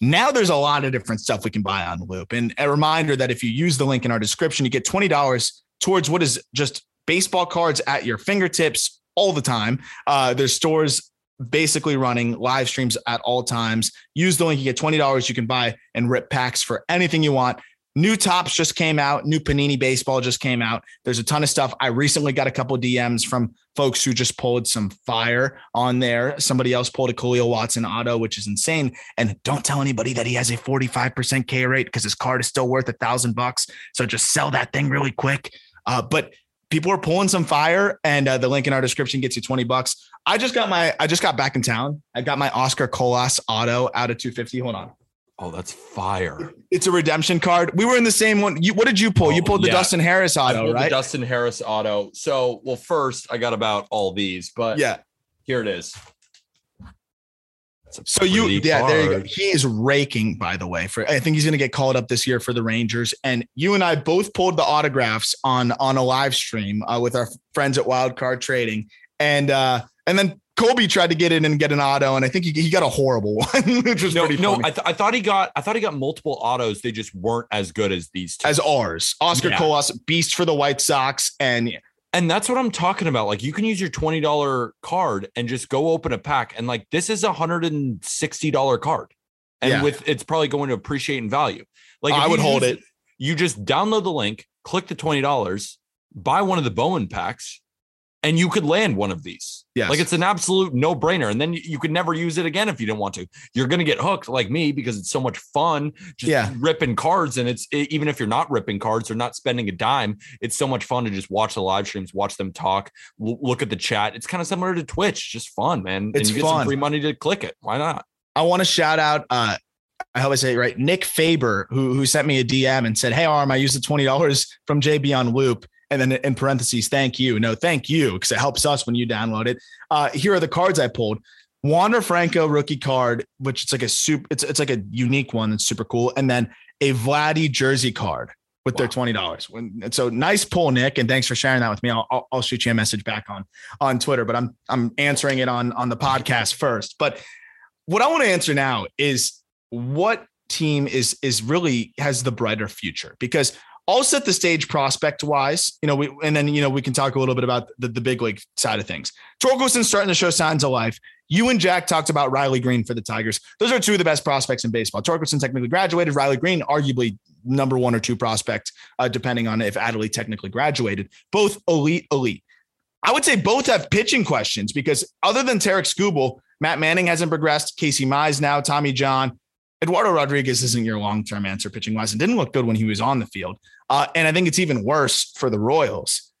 now there's a lot of different stuff we can buy on Loupe. And a reminder that if you use the link in our description, you get $20 towards what is just baseball cards at your fingertips all the time. Uh, there's stores basically running live streams at all times. Use the link, you get $20. You can buy and rip packs for anything you want. New Topps just came out. New Panini Baseball just came out. There's a ton of stuff. I recently got a couple DMs from folks who just pulled some fire on there. Somebody else pulled a Kahlil Watson auto, which is insane. And don't tell anybody that he has a 45% K rate because his card is still worth a thousand bucks. So just sell that thing really quick. Uh, but people are pulling some fire, and uh, the link in our description gets you 20 bucks. I just got my, I just got back in town. I got my Oscar Colas auto out of 250. Hold on. Oh, that's fire. It's a redemption card. We were in the same one. You, what did you pull? you Oh, pulled the yeah. Dustin Harris auto, right? Dustin Harris auto. So, well, first I got about all these, but yeah. here it is. So you, yeah, there you go. He is raking, by the way. For I think he's going to get called up this year for the Rangers. And you and I both pulled the autographs on on a live stream uh, with our friends at Wildcard Trading, and uh, and then Colby tried to get in and get an auto, and I think he, he got a horrible one, which was No, pretty no, funny. I, th- I thought he got I thought he got multiple autos. They just weren't as good as these two. As ours, Oscar Yeah. Colas, beast for the White Sox, and And that's what I'm talking about. Like you can use your $20 card and just go open a pack. And like this is a $160 card. And Yeah. with it's probably going to appreciate in value. Like I would hold it. You just download the link, click the $20, buy one of the Bowman packs, and you could land one of these. Yes. Like it's an absolute no-brainer. And then you, you could never use it again if you didn't want to. You're gonna get hooked like me because it's so much fun just Yeah. ripping cards. And it's e- even if you're not ripping cards or not spending a dime, it's so much fun to just watch the live streams, watch them talk, l- look at the chat. It's kind of similar to Twitch, just fun, man. It's and you get fun. some free money to click it. Why not? I want to shout out. Uh, I hope I say it right. Nick Faber, who who sent me a DM and said, "Hey, Aram, I used the twenty dollars from JB on Loupe." And then in parentheses, thank you. No, thank you, because it helps us when you download it. Uh, here are the cards I pulled. Wander Franco rookie card, which it's like a super, it's it's like a unique one that's super cool. And then a Vladdy jersey card with their twenty dollars. So nice pull, Nick, and thanks for sharing that with me. I'll, I'll I'll shoot you a message back on on Twitter, but I'm I'm answering it on on the podcast first. But what I want to answer now is what team is is really has the brighter future because I'll set the stage prospect wise, you know, we and then you know we can talk a little bit about the, the big league side of things. Torkelson's starting to show signs of life. You and Jack talked about Riley Greene for the Tigers. Those are two of the best prospects in baseball. Torkelson technically graduated. Riley Greene, arguably number one or two prospect, uh, depending on if Adley technically graduated. Both elite, elite. I would say both have pitching questions because other than Tarek Skubal, Matt Manning hasn't progressed. Casey Mize now, Tommy John. Eduardo Rodriguez isn't your long term answer pitching wise and didn't look good when he was on the field. Uh, and I think it's even worse for the Royals.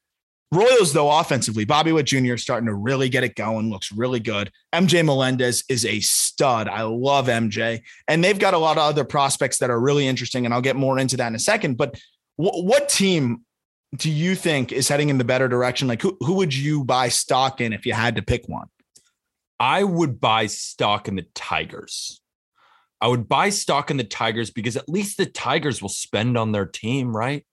Royals, though, offensively, Bobby Witt Jr. is starting to really get it going, looks really good. MJ Melendez is a stud. I love MJ. And they've got a lot of other prospects that are really interesting. And I'll get more into that in a second. But wh- what team do you think is heading in the better direction? Like, who, who would you buy stock in if you had to pick one? I would buy stock in the Tigers. I would buy stock in the Tigers because at least the Tigers will spend on their team, right?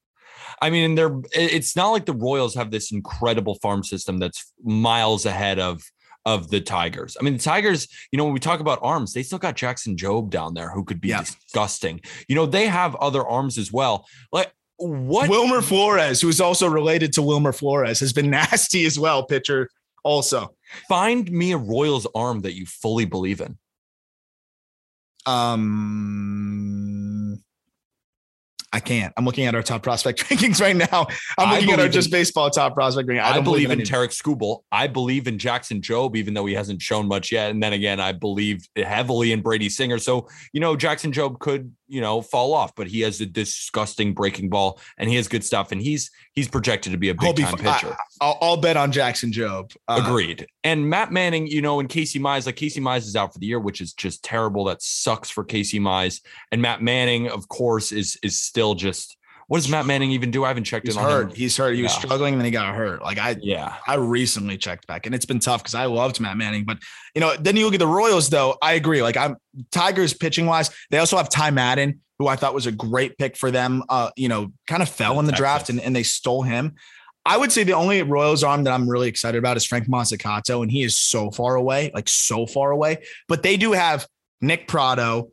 I mean, they're it's not like the Royals have this incredible farm system that's miles ahead of of the Tigers. I mean, the Tigers, you know, when we talk about arms, they still got Jackson Jobe down there who could be Yeah. disgusting. You know, they have other arms as well. Like what Wilmer Flores, who is also related to Wilmer Flores, has been nasty as well, pitcher also. find me a Royals arm that you fully believe in. Um, I can't. I'm looking at our top prospect rankings right now. I'm looking at our believe just in- baseball top prospect ranking. I, don't believe in any- Tarek Skubal. I believe in Jackson Jobe, even though he hasn't shown much yet. And then again, I believe heavily in Brady Singer. So, you know, Jackson Jobe could, you know, fall off, but he has a disgusting breaking ball and he has good stuff. And he's he's projected to be a big be time pitcher. I, will I'll bet on Jackson Jobe. Uh, Agreed. And Matt Manning, you know, and Casey Mize, like Casey Mize is out for the year, which is just terrible. That sucks for Casey Mize. And Matt Manning, of course, is is still just what does Matt Manning even do? I haven't checked He's in on hurt. him. He's hurt. He was struggling and then he got hurt. Like I, Yeah. I recently checked back and it's been tough because I loved Matt Manning. But you know, then you look at the Royals though. I agree. Like I'm Tigers pitching wise. They also have Ty Madden, who I thought was a great pick for them. Uh, you know, kind of fell in the draft and, and they stole him. I would say the only Royals arm that I'm really excited about is Frank Mozzicato, and he is so far away, like so far away. But they do have Nick Pratto,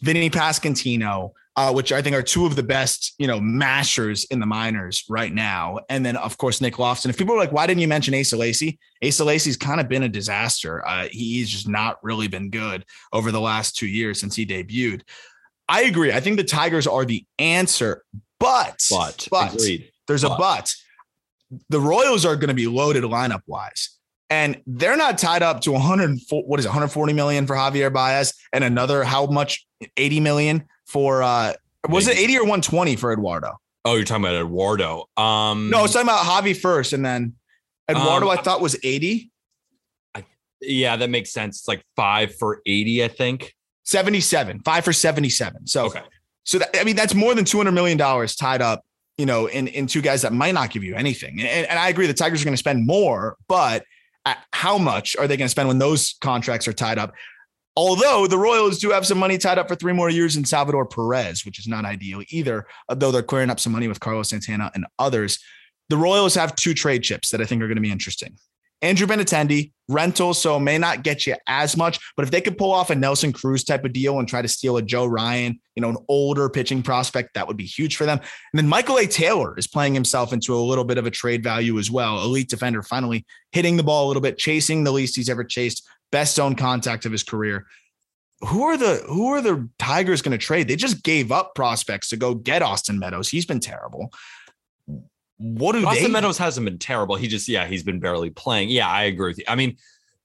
Vinny Pasquantino, uh, which I think are two of the best, you know, mashers in the minors right now. And then, of course, Nick Loftin. If people are like, why didn't you mention Asa Lacy? Asa Lacy's kind of been a disaster. Uh, he's just not really been good over the last two years since he debuted. I agree. I think the Tigers are the answer, but But, but agreed. there's a But. but. The Royals are going to be loaded lineup wise. And they're not tied up to 104, what is it, 140 million for Javier Baez and another how much 80 million for uh was it 80 or 120 for Eduardo? Oh, you're talking about Eduardo. Um No, I was talking about Javi first, and then Eduardo Um, I thought was 80, yeah, that makes sense. It's like five for 80, I think. 77, five for 77. So Okay. So that, I mean, that's more than two hundred million dollars tied up, you know, in in two guys that might not give you anything. And, and I agree, the Tigers are going to spend more, but at how much are they going to spend when those contracts are tied up? Although the Royals do have some money tied up for three more years in Salvador Perez, which is not ideal either, uh, though they're clearing up some money with Carlos Santana and others. The Royals have two trade chips that I think are going to be interesting. Andrew Benintendi, rental, so may not get you as much, but if they could pull off a Nelson Cruz type of deal and try to steal a Joe Ryan, you know, an older pitching prospect, that would be huge for them. And then Michael A. Taylor is playing himself into a little bit of a trade value as well. Elite defender, finally hitting the ball a little bit, chasing the least he's ever chased, best zone contact of his career. Who are the who are the Tigers going to trade? They just gave up prospects to go get Austin Meadows. He's been terrible. What do Austin they? Meadows hasn't been terrible. He just, yeah, he's been barely playing. Yeah, I agree with you. I mean,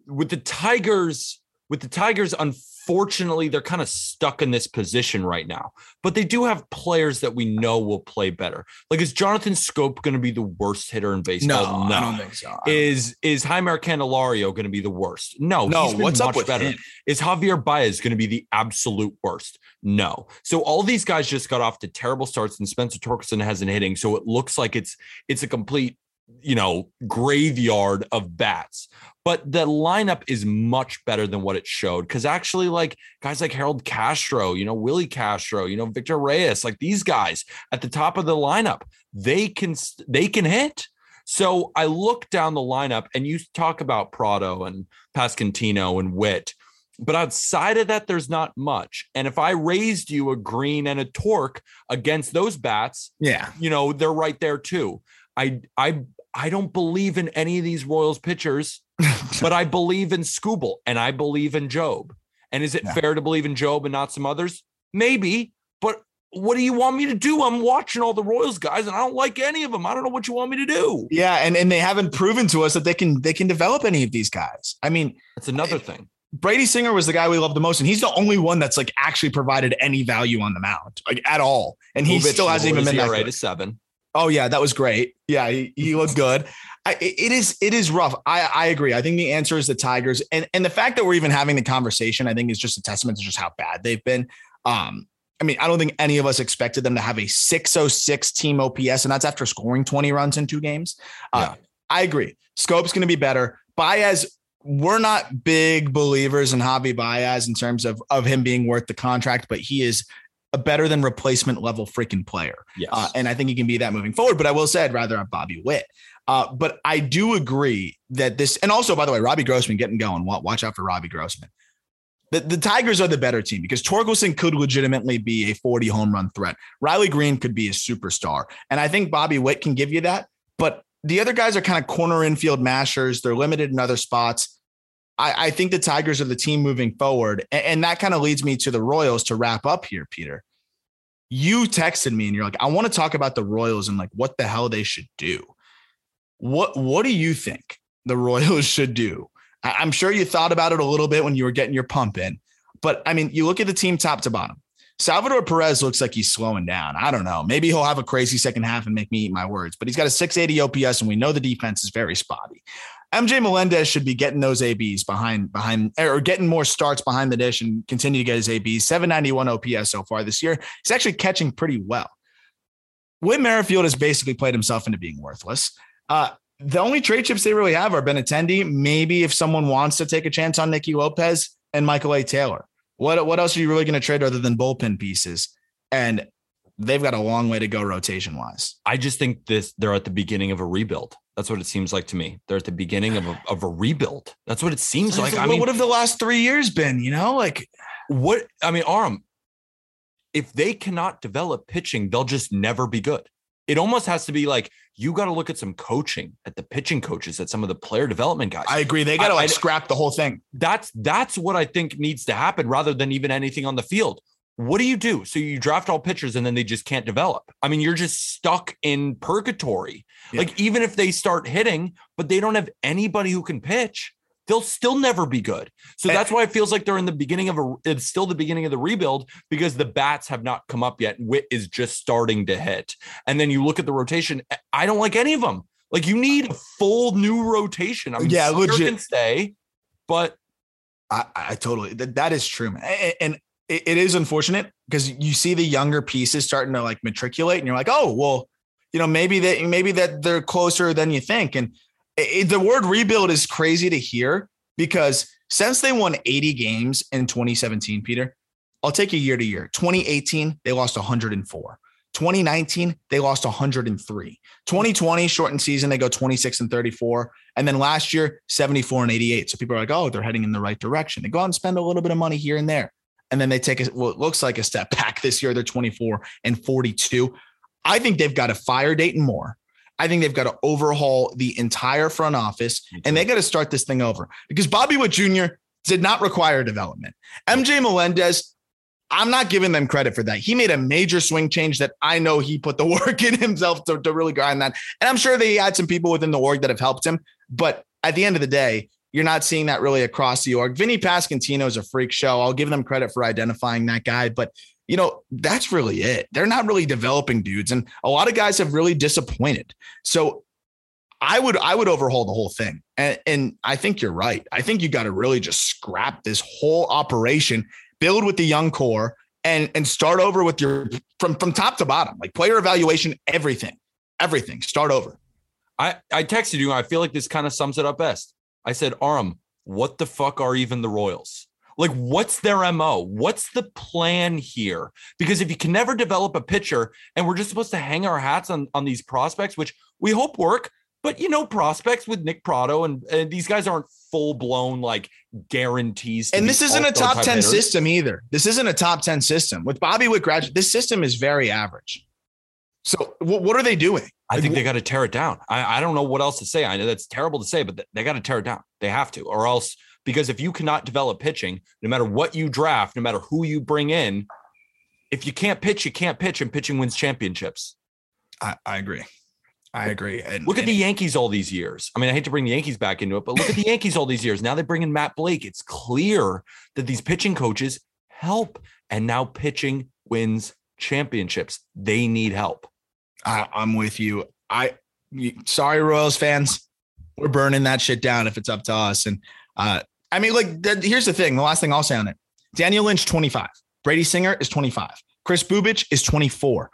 with the Tigers, with the Tigers, unfortunately, they're kind of stuck in this position right now. But they do have players that we know will play better. Like, is Jonathan Schoop going to be the worst hitter in no, baseball? I don't think so. Don't- Is is Jaime Candelario going to be the worst? No, no, what's up with better. him? Is Javier Baez going to be the absolute worst? No. So all these guys just got off to terrible starts, and Spencer Torkelson hasn't hitting. So it looks like it's it's a complete, you know, graveyard of bats. But the lineup is much better than what it showed. Because actually, like guys like Harold Castro, you know, Willi Castro, you know, Victor Reyes, like these guys at the top of the lineup, they can they can hit. So I look down the lineup, and you talk about Pratto and Pasquantino and Witt. But outside of that, there's not much. And if I raised you a green and a torque against those bats, Yeah. you know, they're right there too. I I I don't believe in any of these Royals pitchers, but I believe in Skubal and I believe in Jobe. And is it Yeah. fair to believe in Jobe and not some others? Maybe, but what do you want me to do? I'm watching all the Royals guys and I don't like any of them. I don't know what you want me to do. Yeah, and and they haven't proven to us that they can they can develop any of these guys. I mean, That's another thing. Brady Singer was the guy we loved the most, and he's the only one that's like actually provided any value on the mound, like at all. And he Movich still hasn't even been that good. seven. Oh yeah, that was great. Yeah, he, he looked good. I, it is it is rough. I I agree. I think the answer is the Tigers, and and the fact that we're even having the conversation, I think, is just a testament to just how bad they've been. Um, I mean, I don't think any of us expected them to have a 606 team OPS, and that's after scoring 20 runs in two games. Uh, I agree. Schoop's going to be better. Baez, we're not big believers in Javi Baez in terms of of him being worth the contract, but he is a better than replacement level freaking player. Yes. Uh, and I think he can be that moving forward. But I will say I'd rather have Bobby Witt. Uh, but I do agree that this, and also by the way, Robbie Grossman getting going. Watch out for Robbie Grossman. The, the Tigers are the better team because Torkelson could legitimately be a 40 home run threat. Riley Greene could be a superstar. And I think Bobby Witt can give you that. But the other guys are kind of corner infield mashers. They're limited in other spots. I, I think the Tigers are the team moving forward. And, and that kind of leads me to the Royals to wrap up here, Peter. you texted me and you're like, I want to talk about the Royals and like what the hell they should do. What what do you think the Royals should do? I'm sure you thought about it a little bit when you were getting your pump in, but I mean, you look at the team top to bottom. Salvador Perez looks like he's slowing down. I don't know. Maybe he'll have a crazy second half and make me eat my words, but he's got a 680 OPS, and we know the defense is very spotty. MJ Melendez should be getting those ABs behind behind or getting more starts behind the dish and continue to get his ABs. 791 OPS so far this year. He's actually catching pretty well. Whit Merrifield has basically played himself into being worthless. Uh, the only trade chips they really have are Benintendi. Maybe if someone wants to take a chance on Nicky Lopez and Michael A. Taylor. What what else are you really going to trade other than bullpen pieces? And they've got a long way to go rotation wise. I just think this they're at the beginning of a rebuild. That's what it seems like to me. They're at the beginning of a, of a rebuild. That's what it seems like. I mean, what have the last three years been? You know, like what? I mean, Aram, if they cannot develop pitching, they'll just never be good. It almost has to be like you got to look at some coaching at the pitching coaches, at some of the player development guys. I agree. They got to like I, scrap the whole thing. That's that's what I think needs to happen rather than even anything on the field what do you do? So you draft all pitchers and then they just can't develop. I mean, you're just stuck in purgatory. Yeah. Like even if they start hitting, but they don't have anybody who can pitch, they'll still never be good. So eh. that's why it feels like they're in the beginning of a it's still the beginning of the rebuild because the bats have not come up yet. Witt is just starting to hit. And then you look at the rotation, eh, I don't like any of them. Like you need a full new rotation. I mean, yeah, legit. can stay, but I, I totally that, that is true, man. And, and it, it is unfortunate because you see the younger pieces starting to like matriculate, and you're like, oh, well, you know, maybe that maybe that they're closer than you think. And it, the word rebuild is crazy to hear because since they won 80 games in 2017, Peter, I'll take a year to year. 2018, they lost 104. 2019, they lost 103. 2020, shortened season, they go 26 and 34. And then last year, 74 and 88. So people are like, oh, they're heading in the right direction. They go out and spend a little bit of money here and there and then they take a, what looks like a step back this year. They're 24 and 42. I think they've got to fire Dayton Moore. I think they've got to overhaul the entire front office and they got to start this thing over because Bobby Wood Jr. did not require development. MJ Melendez, I'm not giving them credit for that. He made a major swing change that I know he put the work in himself to, to really grind that. And I'm sure they had some people within the org that have helped him. But at the end of the day, you're not seeing that really across the org. Vinny Pasquantino is a freak show. I'll give them credit for identifying that guy, but you know, that's really it. They're not really developing dudes. And a lot of guys have really disappointed. So I would I would overhaul the whole thing. And, and I think you're right. I think you got to really just scrap this whole operation, build with the young core, and and start over with your from from top to bottom, like player evaluation, everything, everything. Start over. I I texted you. I feel like this kind of sums it up best. I said, Aram, what the fuck are even the Royals? Like, what's their MO? What's the plan here? Because if you can never develop a pitcher and we're just supposed to hang our hats on, on these prospects, which we hope work, but you know, prospects with Nick Pratto and, and these guys aren't full blown like guarantees. And this isn't a top 10 hitters. system either. This isn't a top 10 system. With Bobby Witt graduate, this system is very average. So what are they doing? I think they got to tear it down. I, I don't know what else to say. I know that's terrible to say, but they got to tear it down. They have to, or else because if you cannot develop pitching, no matter what you draft, no matter who you bring in, if you can't pitch, you can't pitch, and pitching wins championships. I, I agree. I agree. And, look at and, the Yankees all these years. I mean, I hate to bring the Yankees back into it, but look at the Yankees all these years. Now they bring in Matt Blake. It's clear that these pitching coaches help, and now pitching wins championships. They need help. I, I'm with you. I sorry, Royals fans, we're burning that shit down if it's up to us. And uh, I mean, like, here's the thing. The last thing I'll say on it: Daniel Lynch, 25. Brady Singer is 25. Kris Bubic is 24.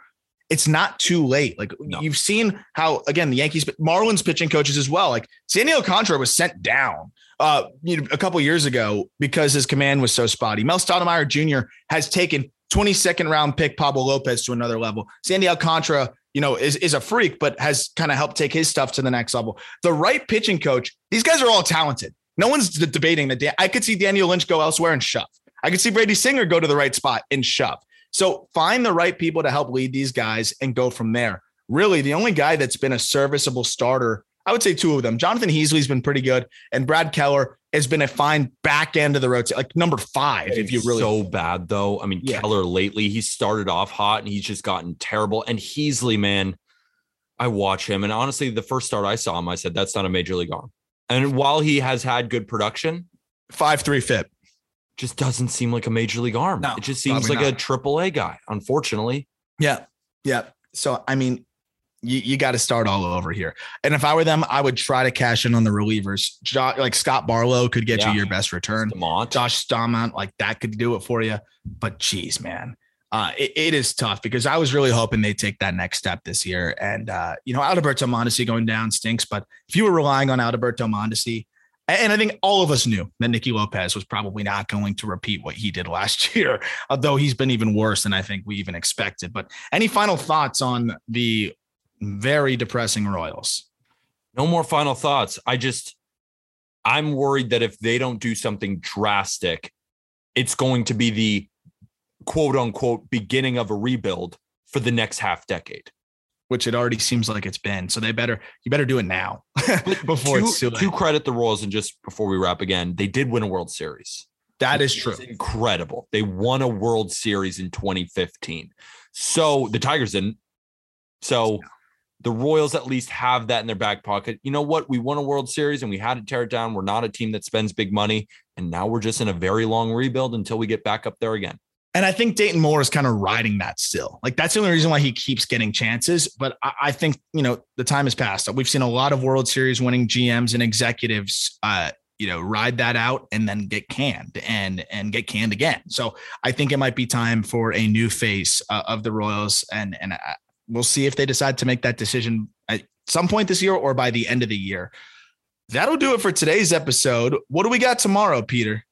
It's not too late. Like no. you've seen how again the Yankees, Marlins pitching coaches as well. Like Sandy Alcantara was sent down uh, you know, a couple years ago because his command was so spotty. Mel Stottlemyre Jr. has taken 22nd round pick Pablo Lopez to another level. Sandy Alcantara you know, is, is a freak, but has kind of helped take his stuff to the next level. The right pitching coach, these guys are all talented. No one's debating that. I could see Daniel Lynch go elsewhere and shove. I could see Brady Singer go to the right spot and shove. So find the right people to help lead these guys and go from there. Really, the only guy that's been a serviceable starter, I would say two of them. Jonathan Heasley's been pretty good, and Brad Keller has been a fine back end of the road, like number five. if you really so bad though. I mean, Yeah. Keller lately he started off hot and he's just gotten terrible. And Heasley, man, I watch him, and honestly, the first start I saw him, I said that's not a major league arm. And while he has had good production, five three fit. just doesn't seem like a major league arm. No, it just seems like a not. triple A guy, unfortunately. Yeah. Yeah. So, I mean, you, you got to start all over here. And if I were them, I would try to cash in on the relievers. Jo- like Scott Barlow could get Yeah. you your best return. Demont. Josh Staumont, like that could do it for you. But geez, man, uh, it, it is tough because I was really hoping they take that next step this year. And uh, you know, Alberto Mondesi going down stinks. But if you were relying on Alberto Mondesi, and I think all of us knew that Nicky Lopez was probably not going to repeat what he did last year, although he's been even worse than I think we even expected. But any final thoughts on the very depressing Royals? No more final thoughts. I just, I'm worried that if they don't do something drastic, it's going to be the quote unquote beginning of a rebuild for the next half decade. Which it already seems like it's been. So they better you better do it now before to, it's too late. to credit the Royals, and just before we wrap again, they did win a World Series. that is true. incredible. They won a World Series in 2015. So the Tigers didn't. So the Royals at least have that in their back pocket. You know what? We won a World Series and we had to tear it down. We're not a team that spends big money. And now we're just in a very long rebuild until we get back up there again. And I think Dayton Moore is kind of riding that still. Like that's the only reason why he keeps getting chances. But I, I think you know the time has passed. We've seen a lot of World Series winning GMs and executives, uh, you know, ride that out and then get canned and and get canned again. So I think it might be time for a new face uh, of the Royals, and and uh, we'll see if they decide to make that decision at some point this year or by the end of the year. That'll do it for today's episode. What do we got tomorrow, Peter?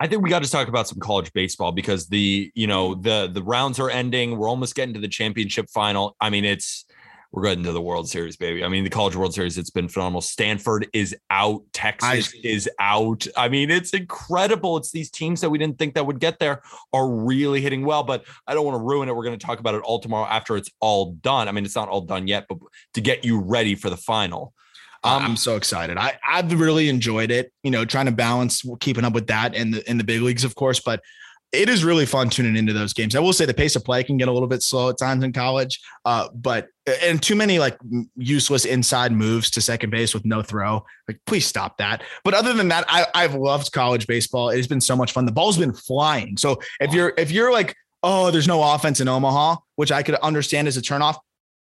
I think we got to talk about some college baseball because the, you know, the the rounds are ending. We're almost getting to the championship final. I mean, it's we're getting to the World Series, baby. I mean, the college World Series, it's been phenomenal. Stanford is out, Texas is out. I mean, it's incredible. It's these teams that we didn't think that would get there are really hitting well, but I don't want to ruin it. We're going to talk about it all tomorrow after it's all done. I mean, it's not all done yet, but to get you ready for the final. Um, I'm so excited. I I've really enjoyed it. You know, trying to balance keeping up with that and the in the big leagues, of course, but it is really fun tuning into those games. I will say the pace of play can get a little bit slow at times in college, uh, but and too many like useless inside moves to second base with no throw. Like, please stop that. But other than that, I, I've loved college baseball. It has been so much fun. The ball's been flying. So if you're if you're like, oh, there's no offense in Omaha, which I could understand as a turnoff,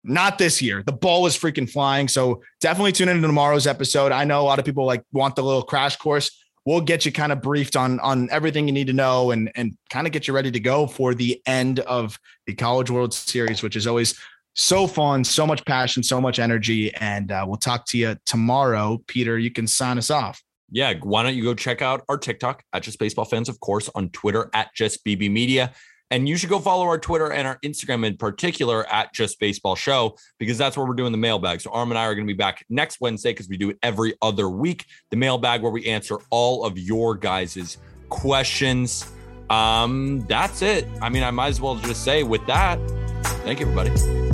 not this year. The ball was freaking flying. So definitely tune into tomorrow's episode. I know a lot of people like want the little crash course. We'll get you kind of briefed on on everything you need to know and and kind of get you ready to go for the end of the College World Series, which is always so fun, so much passion, so much energy. And uh, we'll talk to you tomorrow. Peter, you can sign us off. yeah, why don't you go check out our TikTok at Just Baseball Fans, of course, on Twitter at Just BB Media. And you should go follow our Twitter and our Instagram in particular at Just Baseball Show because that's where we're doing the mailbag. So Aram and I are going to be back next Wednesday because we do it every other week. The mailbag where we answer all of your guys' questions. Um, that's it. I mean, I might as well just say with that, thank you, everybody.